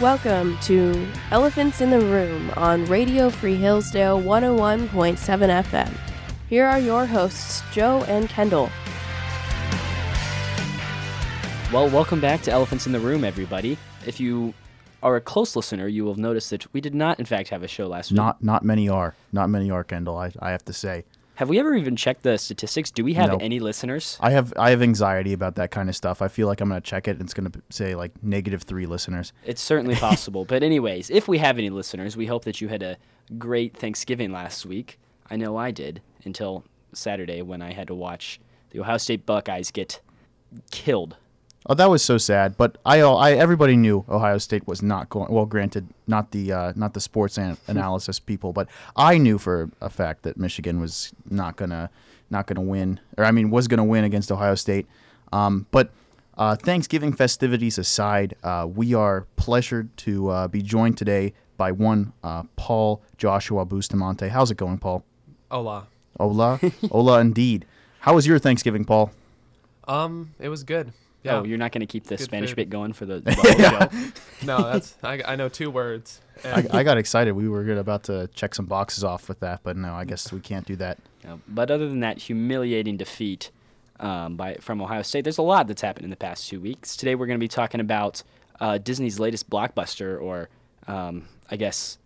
Welcome to Elephants in the Room on Radio Free Hillsdale 101.7 FM. Here are your hosts, Joe and Kendall. Well, welcome back to Elephants in the Room, everybody. If you are a close listener, you will have noticed that we did not, in fact, have a show last week. Not not many are. Not many are, Kendall. I, I have to say. Have we ever even checked the statistics? Do we have No. any listeners? I have I have anxiety about that kind of stuff. I feel like I'm gonna check it and it's gonna say like negative three listeners. It's certainly possible. but, anyways, if we have any listeners, we hope that you had a great Thanksgiving last week. I know I did until Saturday when I had to watch the Ohio State Buckeyes get killed. Oh, that was so sad. But I I everybody knew Ohio State was not going. Well, granted, not the uh, not the sports an- analysis people, but I knew for a fact that Michigan was not gonna not gonna win, or I mean was gonna win against Ohio State. Um, but uh, Thanksgiving festivities aside, uh, we are pleasured to uh, be joined today by one uh, Paul Joshua Bustamante. How's it going, Paul? Hola. Hola, hola, indeed. How was your Thanksgiving, Paul? Um, it was good. Yeah. Oh, you're not going to keep the Good Spanish food. bit going for the, the bubble show? no, that's I, I know two words. I, I got excited. We were about to check some boxes off with that, but no, I guess we can't do that. No, but other than that humiliating defeat um, by from Ohio State, there's a lot that's happened in the past two weeks. Today we're going to be talking about uh, Disney's latest blockbuster, or um, I guess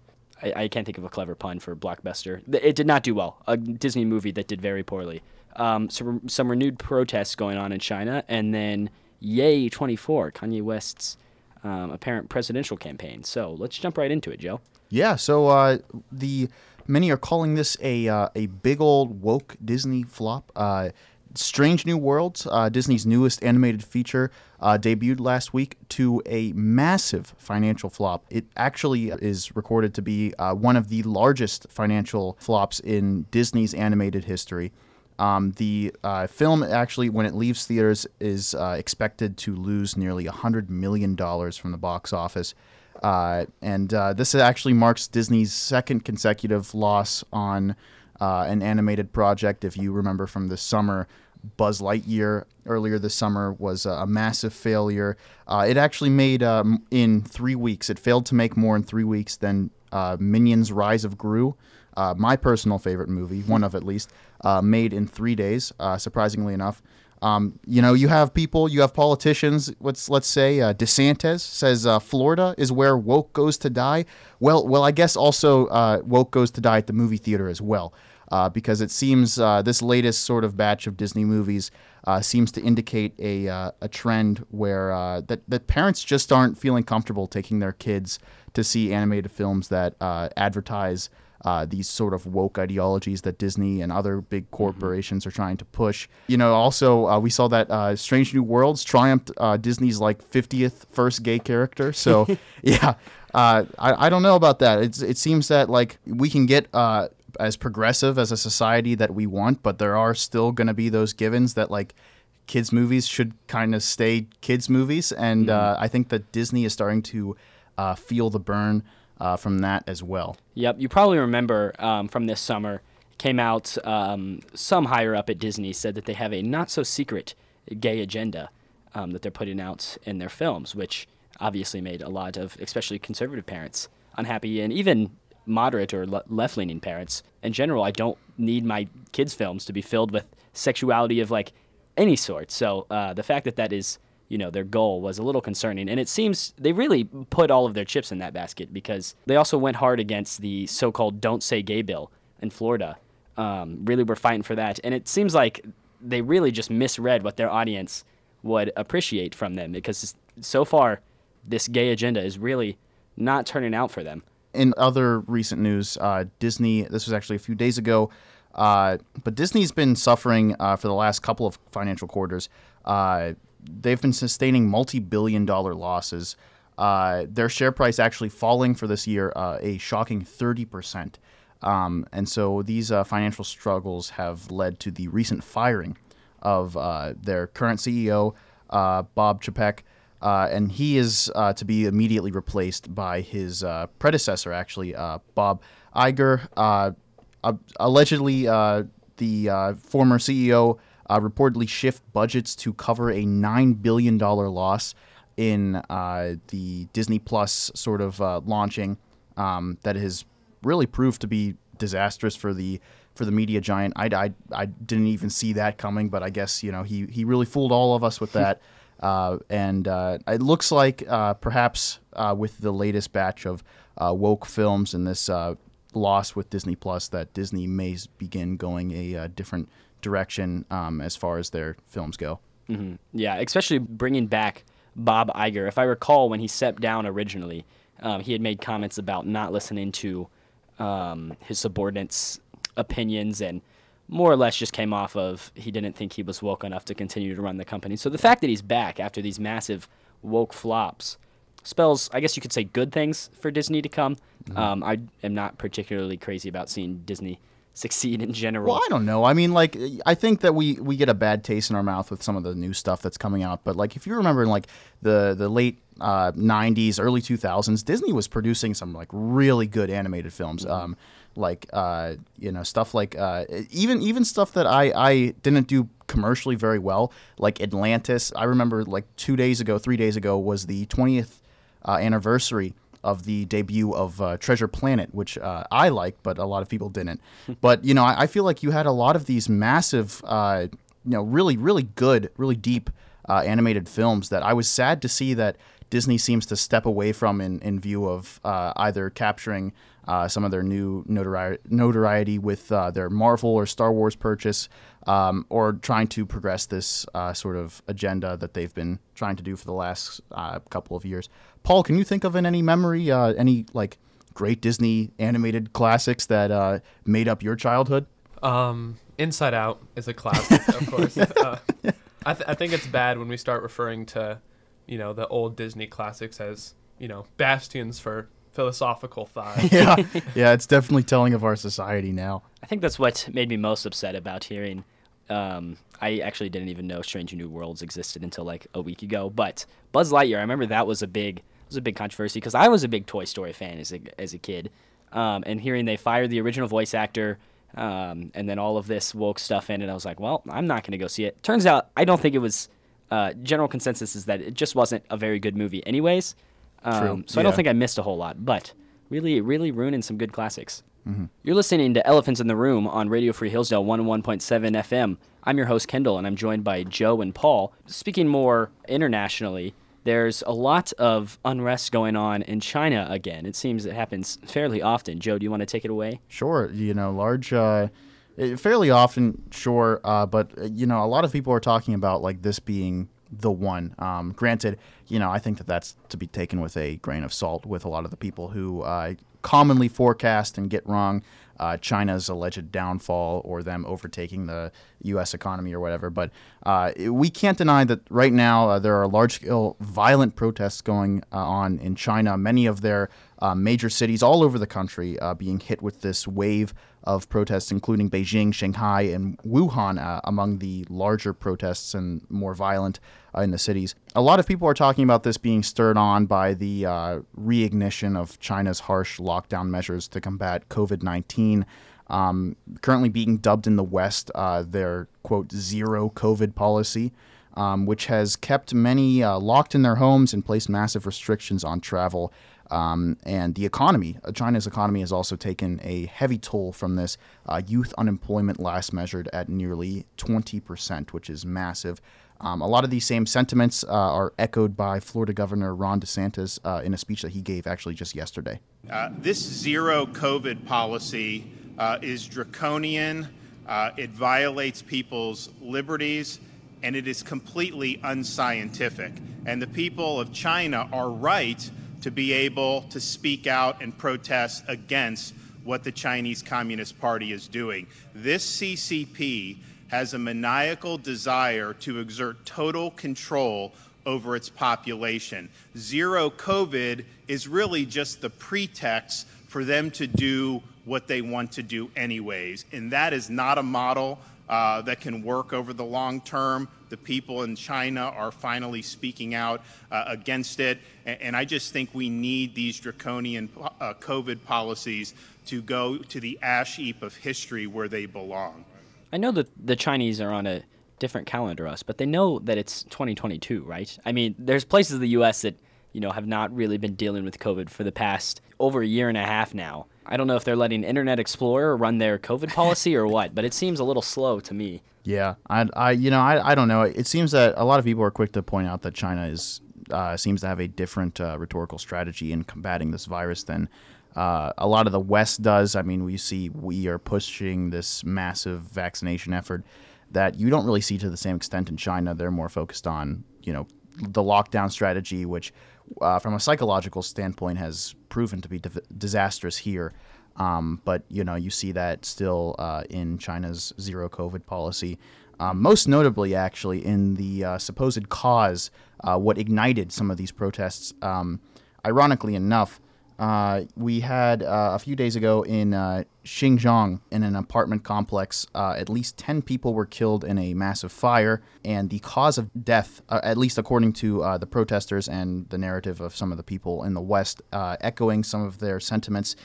I, I can't think of a clever pun for blockbuster. It did not do well. A Disney movie that did very poorly. Um, so some renewed protests going on in China, and then Ye 24, Kanye West's um, apparent presidential campaign. So let's jump right into it, Joe. Yeah. So uh, the many are calling this a uh, a big old woke Disney flop. Uh, Strange New Worlds, uh, Disney's newest animated feature, uh, debuted last week to a massive financial flop. It actually is recorded to be uh, one of the largest financial flops in Disney's animated history. Um, the uh, film actually, when it leaves theaters, is uh, expected to lose nearly $100 million from the box office. Uh, and uh, this actually marks Disney's second consecutive loss on uh, an animated project. If you remember from the summer, Buzz Lightyear earlier this summer was a, massive failure. Uh, it actually made um, in three weeks. It failed to make more in three weeks than Minions: Rise of Gru, uh, my personal favorite movie, one of at least, uh, made in three days. Uh, surprisingly enough. Um, you know, you have people, you have politicians. Let's let's say uh, DeSantis says uh, Florida is where woke goes to die. Well, well, I guess also uh, woke goes to die at the movie theater as well, uh, because it seems uh, this latest sort of batch of Disney movies uh, seems to indicate a a trend where that that parents just aren't feeling comfortable taking their kids to see animated films that advertise uh, these sort of woke ideologies that Disney and other big corporations are trying to push. You know, also uh, we saw that uh, Strange New Worlds triumphed uh, Disney's like 50th first gay character. So yeah, uh, I I don't know about that. It's it seems that like we can get. Uh, as progressive as a society that we want, but there are still going to be those givens that like kids movies should kind of stay kids movies, and uh, I think that Disney is starting to uh, feel the burn uh, from that as well. Yep, you probably remember um, from this summer came out. Um, some higher up at Disney said that they have a not so secret gay agenda um, that they're putting out in their films, which obviously made a lot of, especially conservative parents, unhappy, and even moderate or le- left leaning parents in general. I don't need my kids' films to be filled with sexuality of like any sort. So uh, the fact that that is you know their goal was a little concerning. And it seems they really put all of their chips in that basket because they also went hard against the so-called don't say gay bill in florida. Um, really were fighting for that. And it seems like they really just misread what their audience would appreciate from them because so far this gay agenda is really not turning out for them. In other recent news, uh, Disney, this was actually a few days ago, uh, but Disney's been suffering uh, for the last couple of financial quarters. They've been sustaining multi billion dollar losses. Uh, their share price actually falling for this year uh, a shocking 30%. Um, and so these uh, financial struggles have led to the recent firing of uh, their current CEO, uh, Bob Chapek. Uh, and he is to be immediately replaced by his predecessor, actually, Bob Iger. Allegedly, the former CEO uh, reportedly shift budgets to cover a $9 billion loss in uh, the Disney Plus sort of uh, launching um, that has really proved to be disastrous for the for the media giant. I, I, I didn't even see that coming, but I guess you know he he really fooled all of us with that. Uh, and uh, it looks like uh, perhaps uh, with the latest batch of uh, woke films and this uh, loss with Disney Plus, that Disney may begin going a different direction um, as far as their films go. Mm-hmm. Yeah, especially bringing back Bob Iger. If I recall, when he stepped down originally, um, he had made comments about not listening to um, his subordinates' opinions and more or less just came off of he didn't think he was woke enough to continue to run the company. So the fact that he's back after these massive woke flops spells, I guess you could say, good things for Disney to come. Mm-hmm. Um, I am not particularly crazy about seeing Disney succeed in general. Well, I don't know. I mean, like, I think that we we get a bad taste in our mouth with some of the new stuff that's coming out. But like, if you remember in like the the late uh, 90s, early 2000s, Disney was producing some like really good animated films. Mm-hmm. Um, like uh, you know stuff like uh, even even stuff that I, I didn't do commercially very well like Atlantis I remember like two days ago three days ago was the 20th uh, anniversary of the debut of uh, Treasure Planet which uh, I liked but a lot of people didn't but you know I, I, feel like you had a lot of these massive uh, you know really really good really deep animated films that I was sad to see that Disney seems to step away from in, in view of either capturing uh, some of their new notoriety, notoriety with uh, their Marvel or Star Wars purchase, um, or trying to progress this uh, sort of agenda that they've been trying to do for the last uh, couple of years. Paul, can you think of in any memory uh, any like great Disney animated classics that uh, made up your childhood? Um, Inside Out is a classic, of course. I, th- I think it's bad when we start referring to, you know, the old Disney classics as you know bastions for philosophical thought. yeah, yeah, it's definitely telling of our society now. I think that's what made me most upset about hearing. Um, I actually didn't even know Strange New Worlds existed until like a week ago. But Buzz Lightyear, I remember that was a big was a big controversy because I was a big Toy Story fan as a as a kid, um, and hearing they fired the original voice actor. Um, and then all of this woke stuff in, and I was like, well, I'm not going to go see it. Turns out, I don't think it was. Uh, general consensus is that it just wasn't a very good movie, anyways. Um, so yeah. I don't think I missed a whole lot, but really, really ruining some good classics. Mm-hmm. You're listening to Elephants in the Room on Radio Free Hillsdale 101.7 FM. I'm your host, Kendall, and I'm joined by Joe and Paul. Speaking more internationally, there's a lot of unrest going on in China again. It seems it happens fairly often. Joe, do you want to take it away? Sure. You know, large. Uh, fairly often, sure, uh, but uh, you know, a lot of people are talking about like this being the one. Um, granted, you know, I think that that's to be taken with a grain of salt with a lot of the people who uh, commonly forecast and get wrong uh, China's alleged downfall or them overtaking the U.S. economy or whatever. But uh, we can't deny that right now uh, there are large scale violent protests going uh, on in China. Many of their uh, major cities all over the country uh, being hit with this wave of protests, including Beijing, Shanghai, and Wuhan, uh, among the larger protests and more violent uh, in the cities. A lot of people are talking about this being stirred on by the uh, reignition of China's harsh lockdown measures to combat COVID 19. Um, currently being dubbed in the West uh, their quote zero COVID policy. Um, which has kept many uh, locked in their homes and placed massive restrictions on travel um, and the economy, uh, China's economy has also taken a heavy toll from this. Uh, youth unemployment last measured at nearly 20%, which is massive. Um, a lot of these same sentiments uh, are echoed by Florida Governor Ron DeSantis uh, in a speech that he gave actually just yesterday. Uh, this zero COVID policy uh, is draconian, it violates people's liberties, and it is completely unscientific. And the people of China are right to be able to speak out and protest against what the Chinese Communist Party is doing. This CCP has a maniacal desire to exert total control over its population. Zero COVID is really just the pretext for them to do what they want to do, anyways. And that is not a model uh, that can work over the long term. The people in China are finally speaking out uh, against it. And, and, I just think we need these draconian uh, COVID policies to go to the ash heap of history where they belong. I know that the Chinese are on a different calendar us, but they know that it's 2022, right? I mean, there's places in the U.S. that you know have not really been dealing with COVID for the past over a year and a half now. I don't know if they're letting Internet Explorer run their COVID policy or what, but it seems a little slow to me. Yeah, I, I you know, I, I don't know. It seems that a lot of people are quick to point out that China is uh, seems to have a different uh, rhetorical strategy in combating this virus than uh, a lot of the West does. I mean, we see we are pushing this massive vaccination effort that you don't really see to the same extent in China. They're more focused on you know the lockdown strategy, which uh, from a psychological standpoint has proven to be di- disastrous here. Um, but you know you see that still uh, in China's zero COVID policy. Um, most notably, actually, in the uh, supposed cause, uh, what ignited some of these protests. Um, ironically enough, uh, we had uh, a few days ago in uh, Xinjiang, in an apartment complex, uh, at least 10 people were killed in a massive fire. And the cause of death, uh, at least according to the protesters and the narrative of some of the people in the West, echoing some of their sentiments,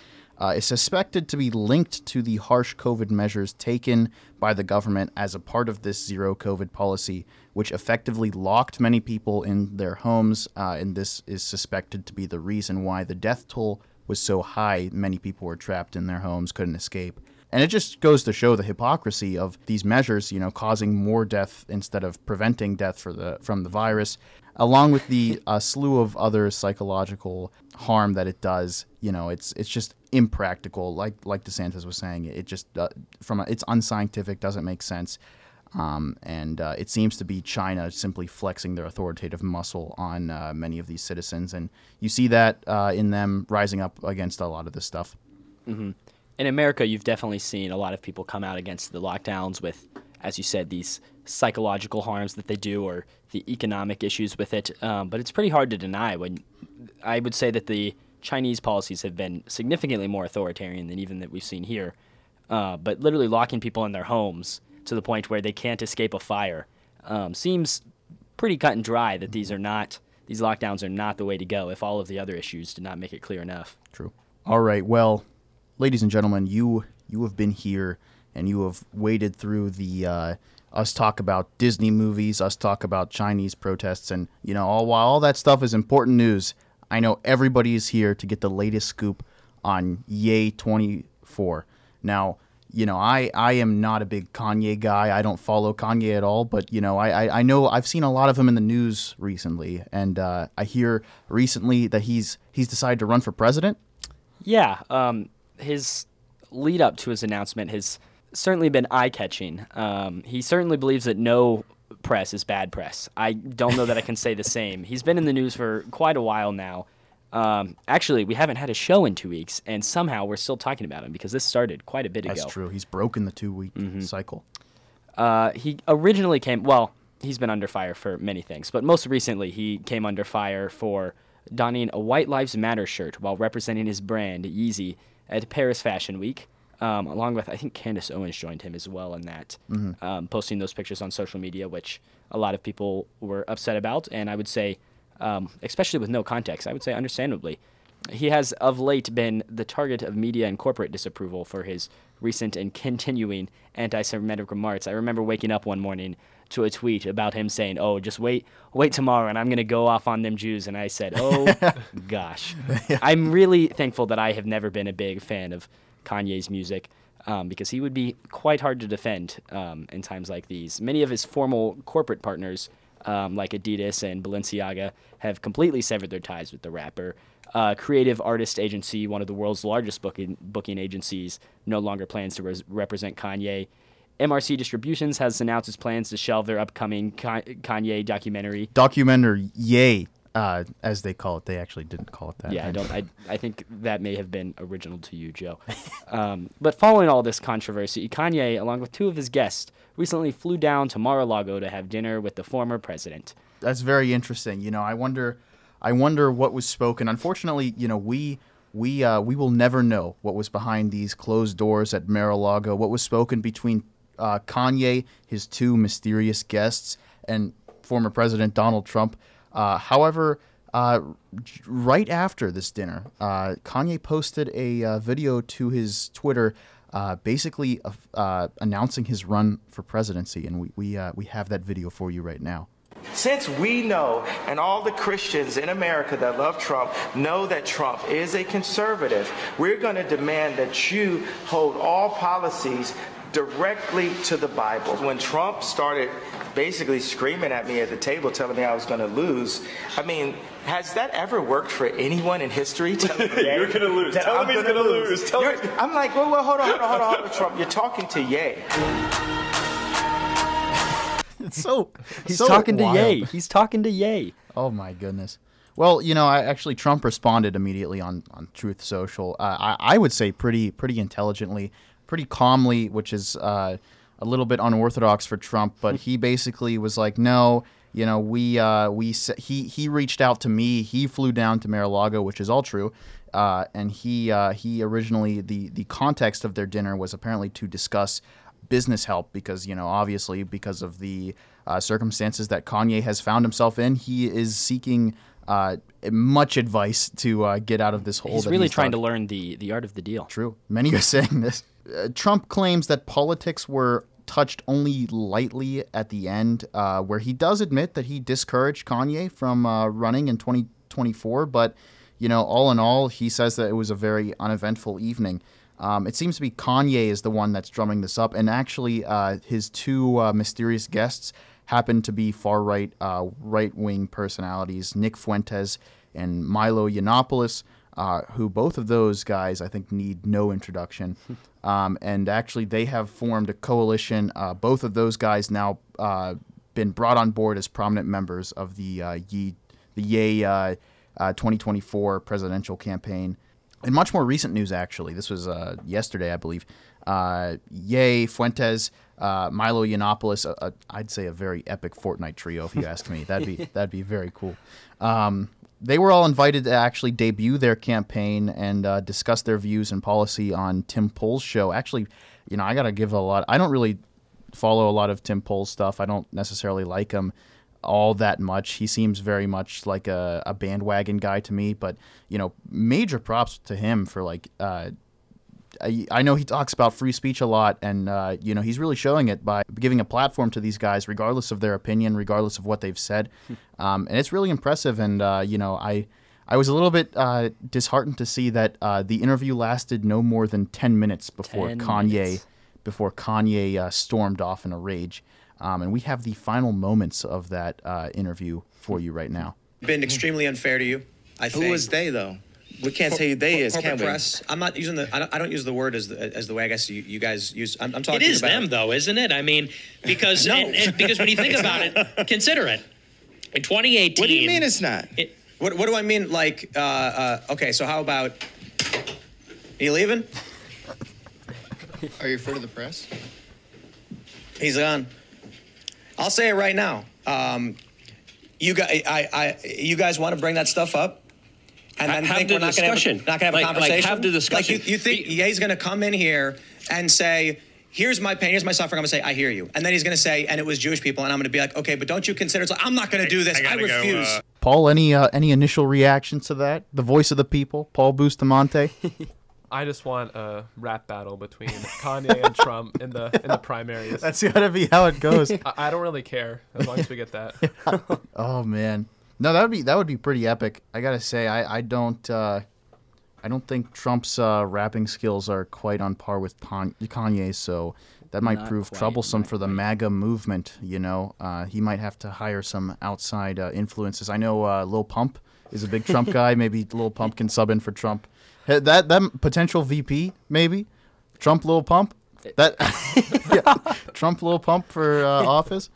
is suspected to be linked to the harsh COVID measures taken by the government as a part of this zero COVID policy, which effectively locked many people in their homes. Uh, and this is suspected to be the reason why the death toll was so high. Many people were trapped in their homes, couldn't escape. And it just goes to show the hypocrisy of these measures, you know, causing more death instead of preventing death for the from the virus, along with the uh, slew of other psychological harm that it does. You know, it's it's just impractical. Like like DeSantis was saying, it just uh, from a, it's unscientific, doesn't make sense. Um, and uh, it seems to be China simply flexing their authoritative muscle on uh, many of these citizens, and you see that uh, in them rising up against a lot of this stuff. Mm-hmm. In America, you've definitely seen a lot of people come out against the lockdowns with, as you said, these psychological harms that they do or the economic issues with it. Um, but it's pretty hard to deny when I would say that the Chinese policies have been significantly more authoritarian than even that we've seen here. Uh, but literally locking people in their homes to the point where they can't escape a fire um, seems pretty cut and dry that these are not these lockdowns are not the way to go if all of the other issues do not make it clear enough. True. All right. Well, ladies and gentlemen, you you have been here and you have waded through the uh, us talk about Disney movies, us talk about Chinese protests, and you know, all while all that stuff is important news, I know everybody is here to get the latest scoop on Ye 24. Now, you know, I, I am not a big Kanye guy. I don't follow Kanye at all, but you know, I, I, I know I've seen a lot of him in the news recently, and uh, I hear recently that he's he's decided to run for president. Yeah, um, his lead up to his announcement has certainly been eye catching. Um, he certainly believes that no press is bad press. I don't know that I can say the same. He's been in the news for quite a while now. Um, actually, we haven't had a show in two weeks, and somehow we're still talking about him because this started quite a bit That's ago. That's true. He's broken the two week mm-hmm. cycle. Uh, he originally came, well, he's been under fire for many things, but most recently he came under fire for donning a White Lives Matter shirt while representing his brand, Yeezy, at Paris Fashion Week um, along with I think Candace Owens joined him as well in that, mm-hmm. um, posting those pictures on social media, which a lot of people were upset about, and I would say, um, especially with no context, I would say understandably, he has of late been the target of media and corporate disapproval for his recent and continuing anti-Semitic remarks. I remember waking up one morning to a tweet about him saying, "Oh, just wait, wait tomorrow, and I'm gonna go off on them Jews." And I said, "Oh, gosh." yeah. I'm really thankful that I have never been a big fan of Kanye's music um, because he would be quite hard to defend um, in times like these. Many of his formal corporate partners, um, like Adidas and Balenciaga, have completely severed their ties with the rapper. Uh, Creative Artist Agency, one of the world's largest booking, booking agencies, no longer plans to res- represent Kanye. MRC Distributions has announced its plans to shelve their upcoming Kanye documentary. Documentary, yay! Uh, as they call it. They actually didn't call it that. Yeah, I don't. I, I think that may have been original to you, Joe. um, but following all this controversy, Kanye, along with two of his guests, recently flew down to Mar-a-Lago to have dinner with the former president. That's very interesting. You know, I wonder, I wonder what was spoken. Unfortunately, you know, we we uh, we will never know what was behind these closed doors at Mar-a-Lago. What was spoken between uh, Kanye, his two mysterious guests, and former President Donald Trump. Uh, however, uh, right after this dinner, uh, Kanye posted a uh, video to his Twitter uh, basically uh, announcing his run for presidency, and we we we have that video for you right now. Since we know, and all the Christians in America that love Trump know that Trump is a conservative, we're going to demand that you hold all policies directly to the Bible. When Trump started basically screaming at me at the table, telling me I was going to lose, I mean, has that ever worked for anyone in history? You're going to lose. Tell him he's going to lose. Tell him. I'm like, well, well, hold on, hold on, hold on, hold on, Trump. You're talking to Ye. It's so He's so talking to Ye. He's talking to Ye. Oh my goodness. Well, you know, I actually Trump responded immediately on on Truth Social. Uh, I I would say pretty pretty intelligently, pretty calmly, which is uh, a little bit unorthodox for Trump. But he basically was like, no. You know, we uh, we he he reached out to me. He flew down to Mar-a-Lago, which is all true. Uh, and he uh, he originally the the context of their dinner was apparently to discuss business help because you know obviously because of the uh, circumstances that Kanye has found himself in, he is seeking uh, much advice to uh, get out of this hole. He's really trying dug. to learn the, the art of the deal. True. Many are saying this. Uh, Trump claims that politics were touched only lightly at the end, uh, where he does admit that he discouraged Kanye from uh, running in 2024. But, you know, all in all, he says that it was a very uneventful evening. Um, it seems to be Kanye is the one that's drumming this up, and actually, uh, his two uh, mysterious guests happen to be far right, right wing personalities, Nick Fuentes and Milo Yiannopoulos uh, who both of those guys I think need no introduction. Um, and actually, they have formed a coalition. Uh, both of those guys now uh, been brought on board as prominent members of the uh, Ye, the Ye uh, uh, 2024 presidential campaign. In much more recent news, actually, this was uh, yesterday, I believe. Uh, Ye, Fuentes, uh, Milo Yiannopoulos. I'd say a very epic Fortnite trio, if you ask me. That'd be that'd be very cool. Um, they were all invited to actually debut their campaign and uh, discuss their views and policy on Tim Pool's show. Actually, you know, I got to give a lot. I don't really follow a lot of Tim Pool's stuff. I don't necessarily like him all that much. He seems very much like a, a bandwagon guy to me. But you know, major props to him for like. Uh, I, I know he talks about free speech a lot, and uh, you know he's really showing it by giving a platform to these guys, regardless of their opinion, regardless of what they've said, um, and it's really impressive. And uh, you know, I I was a little bit uh, disheartened to see that uh, the interview lasted no more than ten minutes before 10 Kanye minutes. before Kanye uh, stormed off in a rage, um, and we have the final moments of that uh, interview for you right now. been extremely unfair to you. I think. Who is they though? We can't say they is, can we? press. I'm not using the. I don't, I don't use the word as the as the way I guess you, you guys use. I'm, I'm talking It is about them, though, isn't it? I mean, because No. and- and because when you think about it, consider it. In 2018, What do you mean it's not? it- What What do I mean? Like, uh, uh, okay, so how about? Are you leaving? Are you afraid of the press? He's gone. I'll say it right now. Um, you guys, I, I, you guys want to bring that stuff up, and then Have think the we're not going to discussion. have, not gonna have Like- a like, conversation. have the discussion. Like you, you think Ye's going to come in here and say, "Here's my pain, here's my suffering." I'm going to say, "I hear you," and then he's going to say, "And it was Jewish people," and I'm going to be like, "Okay, but don't you consider?" It's like, I'm not going to do this. I, gotta go, refuse. uh, Paul, any uh, any initial reactions to that? The voice of the people, Paul Bustamante. I just want a rap battle between Kanye and Trump in the in the primaries. That's gotta be how it goes. I, I don't really care as long as we get that. oh man, no, that would be that would be pretty epic. I gotta say, I I don't uh, I don't think Trump's uh, rapping skills are quite on par with Pan- Kanye's, so that might Not prove quite, troublesome for the quite. MAGA movement. You know, uh, he might have to hire some outside uh, influences. I know uh, Lil Pump is a big Trump guy. Maybe Lil Pump can sub in for Trump. That that potential VP maybe Trump Lil Pump that yeah, Trump Lil Pump for uh, office.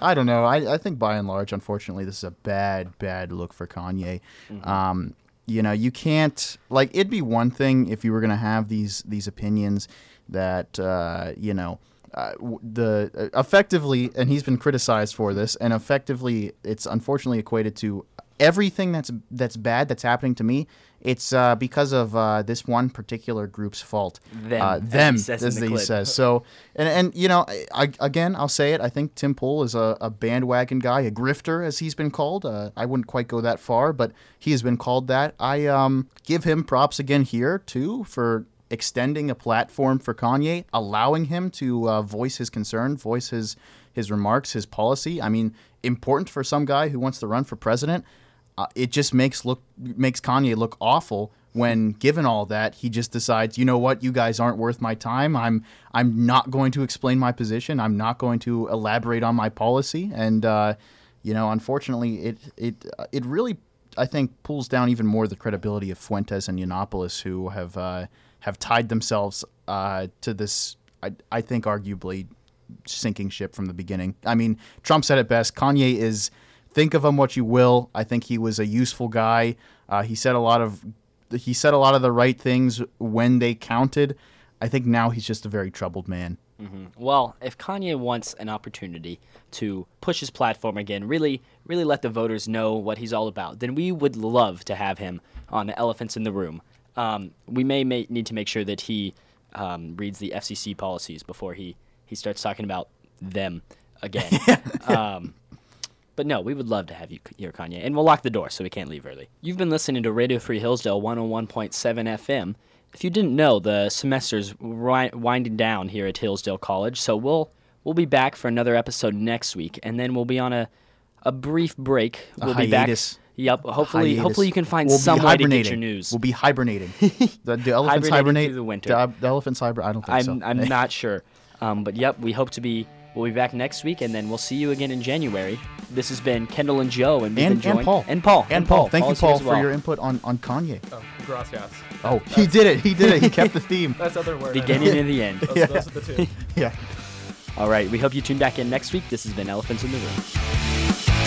I don't know. I, I think by and large, unfortunately, this is a bad, bad look for Kanye. Um, you know, you can't like it'd be one thing if you were gonna have these these opinions that uh, you know uh, the uh, effectively, and he's been criticized for this, and effectively, it's unfortunately equated to everything that's that's bad that's happening to me. It's uh, because of uh, this one particular group's fault. Them, uh, as he them, says as the he clip. says. So, and and you know, I, I again, I'll say it. I think Tim Pool is a, a bandwagon guy, a grifter, as he's been called. Uh, I wouldn't quite go that far, but he has been called that. I um give him props again here too for extending a platform for Kanye, allowing him to uh, voice his concern, voice his his remarks, his policy. I mean, important for some guy who wants to run for president. Uh, it just makes look makes Kanye look awful when given all that he just decides you know what? You guys aren't worth my time. I'm i'm not going to explain my position. I'm not going to elaborate on my policy. And uh, you know unfortunately it it it really i think pulls down even more the credibility of fuentes and yiannopoulos who have uh, have tied themselves uh, to this I, I think arguably sinking ship from the beginning. I mean trump said it best kanye is think of him what you will i think he was a useful guy uh, he said a lot of he said a lot of the right things when they counted. I think now he's just a very troubled man. Mm-hmm. Well, if Kanye wants an opportunity to push his platform again, really, really let the voters know what he's all about, then we would love to have him on the Elephants in the Room. Um, we may, may, need to make sure that he um, reads the FCC policies before he, he starts talking about them again. um, but no, we would love to have you here, Kanye. And we'll lock the door so we can't leave early. You've been listening to Radio Free Hillsdale 101.7 FM. If you didn't know, the semester's ri- winding down here at Hillsdale College, so we'll we'll be back for another episode next week, and then we'll be on a a brief break. A We'll be back. Yep. Hopefully, Hiatus. hopefully you can find We'll some way to get your news. We'll be hibernating. the, the elephants hibernate. through the winter. The, the elephants hibernate. I don't think I'm so. I'm not sure, um, but yep, we hope to be. We'll be back next week, and then we'll see you again in January. This has been Kendall and Joe, and we've and, been and Paul and Paul and Paul. Thank you, Paul's here Paul, as for your input on on Kanye. Oh, gracias. Oh, he did it. He did it. He kept the theme. That's other word. I beginning and the end. Those, Yeah. those are the two. Yeah. All right, we hope you tune back in next week. This has been Elephants in the Room.